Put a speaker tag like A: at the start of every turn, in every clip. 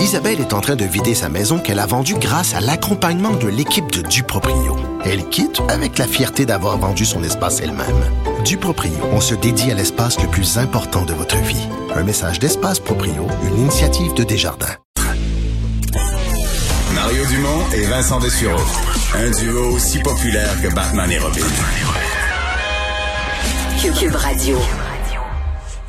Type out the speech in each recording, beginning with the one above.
A: Isabelle est en train de vider sa maison qu'elle a vendue grâce à l'accompagnement de l'équipe de Duproprio. Elle quitte avec la fierté d'avoir vendu son espace elle-même. Duproprio, on se dédie à l'espace le plus important de votre vie. Un message d'Espace Proprio, une initiative de Desjardins.
B: Mario Dumont et Vincent Dessureau. Un duo aussi populaire que Batman et Robin.
C: Cube Radio.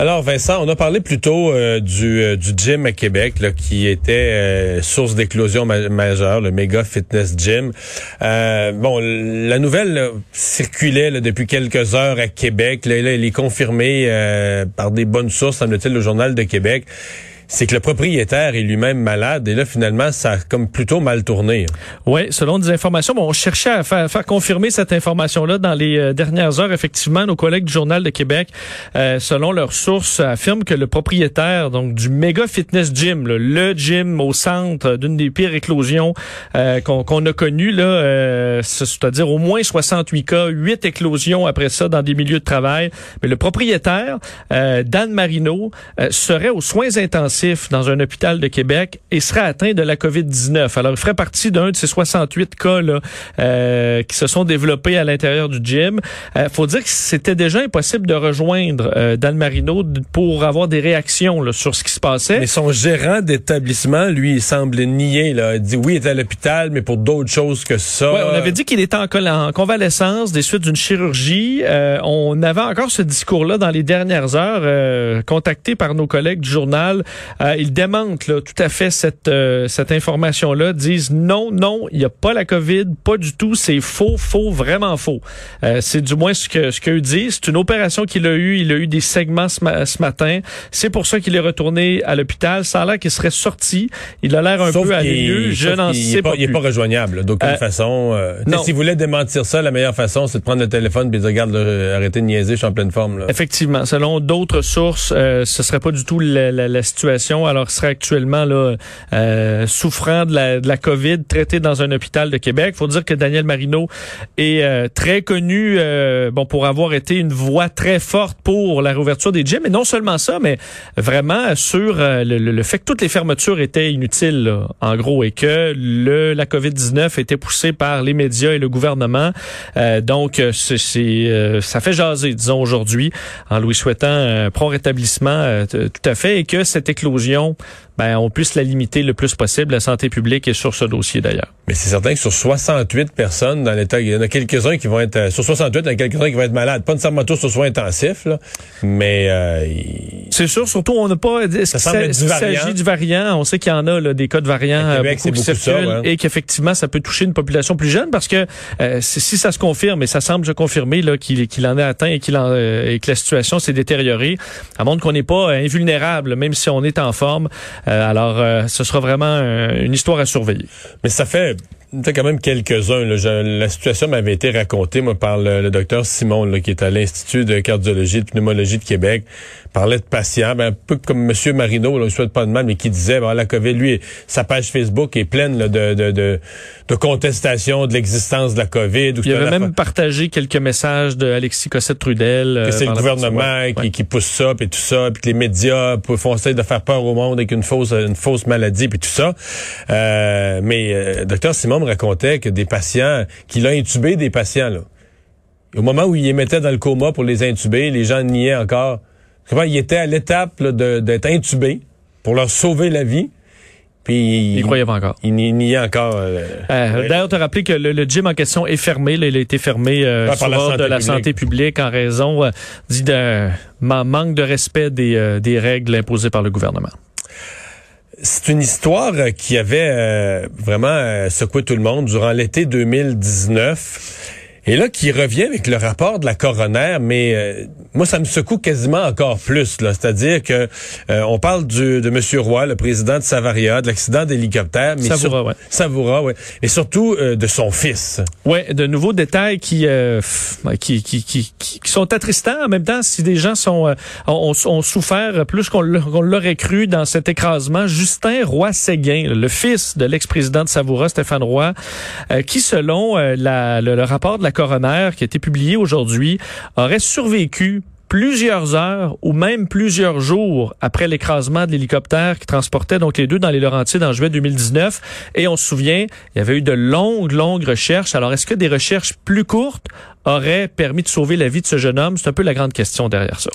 D: Alors Vincent, on a parlé plutôt euh, du, euh, du gym à Québec qui était euh, source d'éclosion majeure, le méga fitness gym. bon, la nouvelle circulait depuis quelques heures à Québec. Là, elle est confirmée par des bonnes sources, semble-t-il, le Journal de Québec c'est que le propriétaire est lui-même malade et là finalement ça a comme plutôt mal tourné.
E: Oui, selon des informations, bon, on cherchait à faire, confirmer cette information-là dans les euh, dernières heures. Effectivement, nos collègues du Journal de Québec, euh, selon leurs sources, affirment que le propriétaire donc du méga fitness gym, le gym au centre d'une des pires éclosions euh, qu'on a connues, là, c'est-à-dire au moins 68 cas, 8 éclosions après ça dans des milieux de travail. Mais le propriétaire, Dan Marino, serait aux soins intensifs dans un hôpital de Québec et serait atteint de la COVID-19. Alors, il ferait partie d'un de ces 68 cas là, euh, qui se sont développés à l'intérieur du gym. Il euh, faut dire que c'était déjà impossible de rejoindre euh, Dan Marino pour avoir des réactions là, sur ce qui se passait.
D: Mais son gérant d'établissement, lui, il semble nier. Là. Il dit oui, il est à l'hôpital, mais pour d'autres choses que ça.
E: Ouais, on avait dit qu'il était en, en, convalescence des suites d'une chirurgie. Euh, on avait encore ce discours-là dans les dernières heures, contacté par nos collègues du journal. Euh, ils démentent là, tout à fait cette, euh, cette information-là, disent non, non, il n'y a pas la COVID, pas du tout, c'est faux, faux, vraiment faux. Euh, c'est du moins ce que ce qu'eux disent. C'est une opération qu'il a eue, il a eu des segments ce, matin. C'est pour ça qu'il est retourné à l'hôpital. Ça a l'air qu'il serait sorti. Il a l'air un peu à. Je n'en sais pas.
D: Il n'est pas rejoignable d'aucune façon. non. S'il voulait démentir ça, la meilleure façon, c'est de prendre le téléphone et de dire, regarde, arrêtez de niaiser, je suis en pleine forme. Là.
E: Effectivement. Selon d'autres sources, ce serait pas du tout la, la, la situation alors il serait actuellement là euh, souffrant de la, de la COVID, traité dans un hôpital de Québec. Faut dire que Daniel Marino est euh, très connu, euh, bon pour avoir été une voix très forte pour la réouverture des gyms. Et non seulement ça, mais vraiment sur le, fait que toutes les fermetures étaient inutiles, en gros, et que le la COVID 19 était poussée par les médias et le gouvernement. donc c'est ça fait jaser, disons aujourd'hui, en lui souhaitant un prompt rétablissement tout à fait, et que cette éclosion explosion ben, on puisse la limiter le plus possible. La santé publique est sur ce dossier d'ailleurs.
D: Mais c'est certain que sur 68 personnes dans l'état, il y en a quelques-uns qui vont être euh, sur 68, il y en a quelques-uns qui vont être malades, pas nécessairement tous sur soins intensifs, là, mais euh,
E: c'est sûr. Surtout, on n'a pas. Ça semble s'agit du variant? On sait qu'il y en a là, des cas de variants euh, beaucoup, beaucoup circulent et qu'effectivement, ça peut toucher une population plus jeune parce que si ça se confirme et ça semble se confirmer là qu'il qu'il en est atteint et qu'il et que la situation s'est détériorée, à montre qu'on n'est pas invulnérable, même si on est en forme. Euh, alors, euh, ce sera vraiment une histoire à surveiller.
D: Mais ça fait il quand même quelques-uns. La situation m'avait été racontée moi, par le, docteur Simon, là, qui est à l'Institut de cardiologie et de pneumologie de Québec. parlait de patients, ben, un peu comme M. Marino, là, je souhaite pas de mal, mais qui disait, ben, la COVID, lui, sa page Facebook est pleine de, de, de, de contestation de l'existence de la COVID.
E: Il avait même partagé quelques messages de Alexis Cossette-Trudel.
D: que c'est le euh, gouvernement qui, qui, pousse ça, puis tout ça, puis que les médias font essayer de faire peur au monde avec une fausse, une fausse maladie, puis tout ça. Euh, mais euh, docteur Simon me racontait que des patients, qu'il a intubé des patients, là. au moment où il les mettait dans le coma pour les intuber, les gens niaient encore. Il était à l'étape d'être intubé pour leur sauver la vie. Puis
E: il, croyait pas encore.
D: Il niait encore. Euh,
E: euh, D'ailleurs, te rappeler que le, gym en question est fermé. il a été fermé euh, par la de la santé publique en raison euh, dit d'un manque de respect des, des règles imposées par le gouvernement
D: c'est une histoire qui avait euh, vraiment euh, secoué tout le monde durant l'été 2019. Et là, qui revient avec le rapport de la coroner, mais euh, moi, ça me secoue quasiment encore plus. Là, c'est-à-dire que euh, on parle du, de Monsieur Roy, le président de Savaria, de l'accident d'hélicoptère, mais
E: Savoura, ouais.
D: Savoura, ouais, et surtout euh, de son fils.
E: Ouais, de nouveaux détails qui, qui, qui, qui, qui, sont attristants en même temps. Si des gens sont ont, ont, souffert plus qu'on l'aurait cru dans cet écrasement, Justin Roy Séguin, le fils de l'ex-président de Savoura, Stéphane Roy, qui selon la, le rapport de la coroner qui a été publié aujourd'hui aurait survécu plusieurs heures ou même plusieurs jours après l'écrasement de l'hélicoptère qui transportait donc les deux dans les Laurentides en juillet 2019. Et on se souvient, il y avait eu de longues, longues recherches. Alors, est-ce que des recherches plus courtes auraient permis de sauver la vie de ce jeune homme? C'est un peu la grande question derrière ça.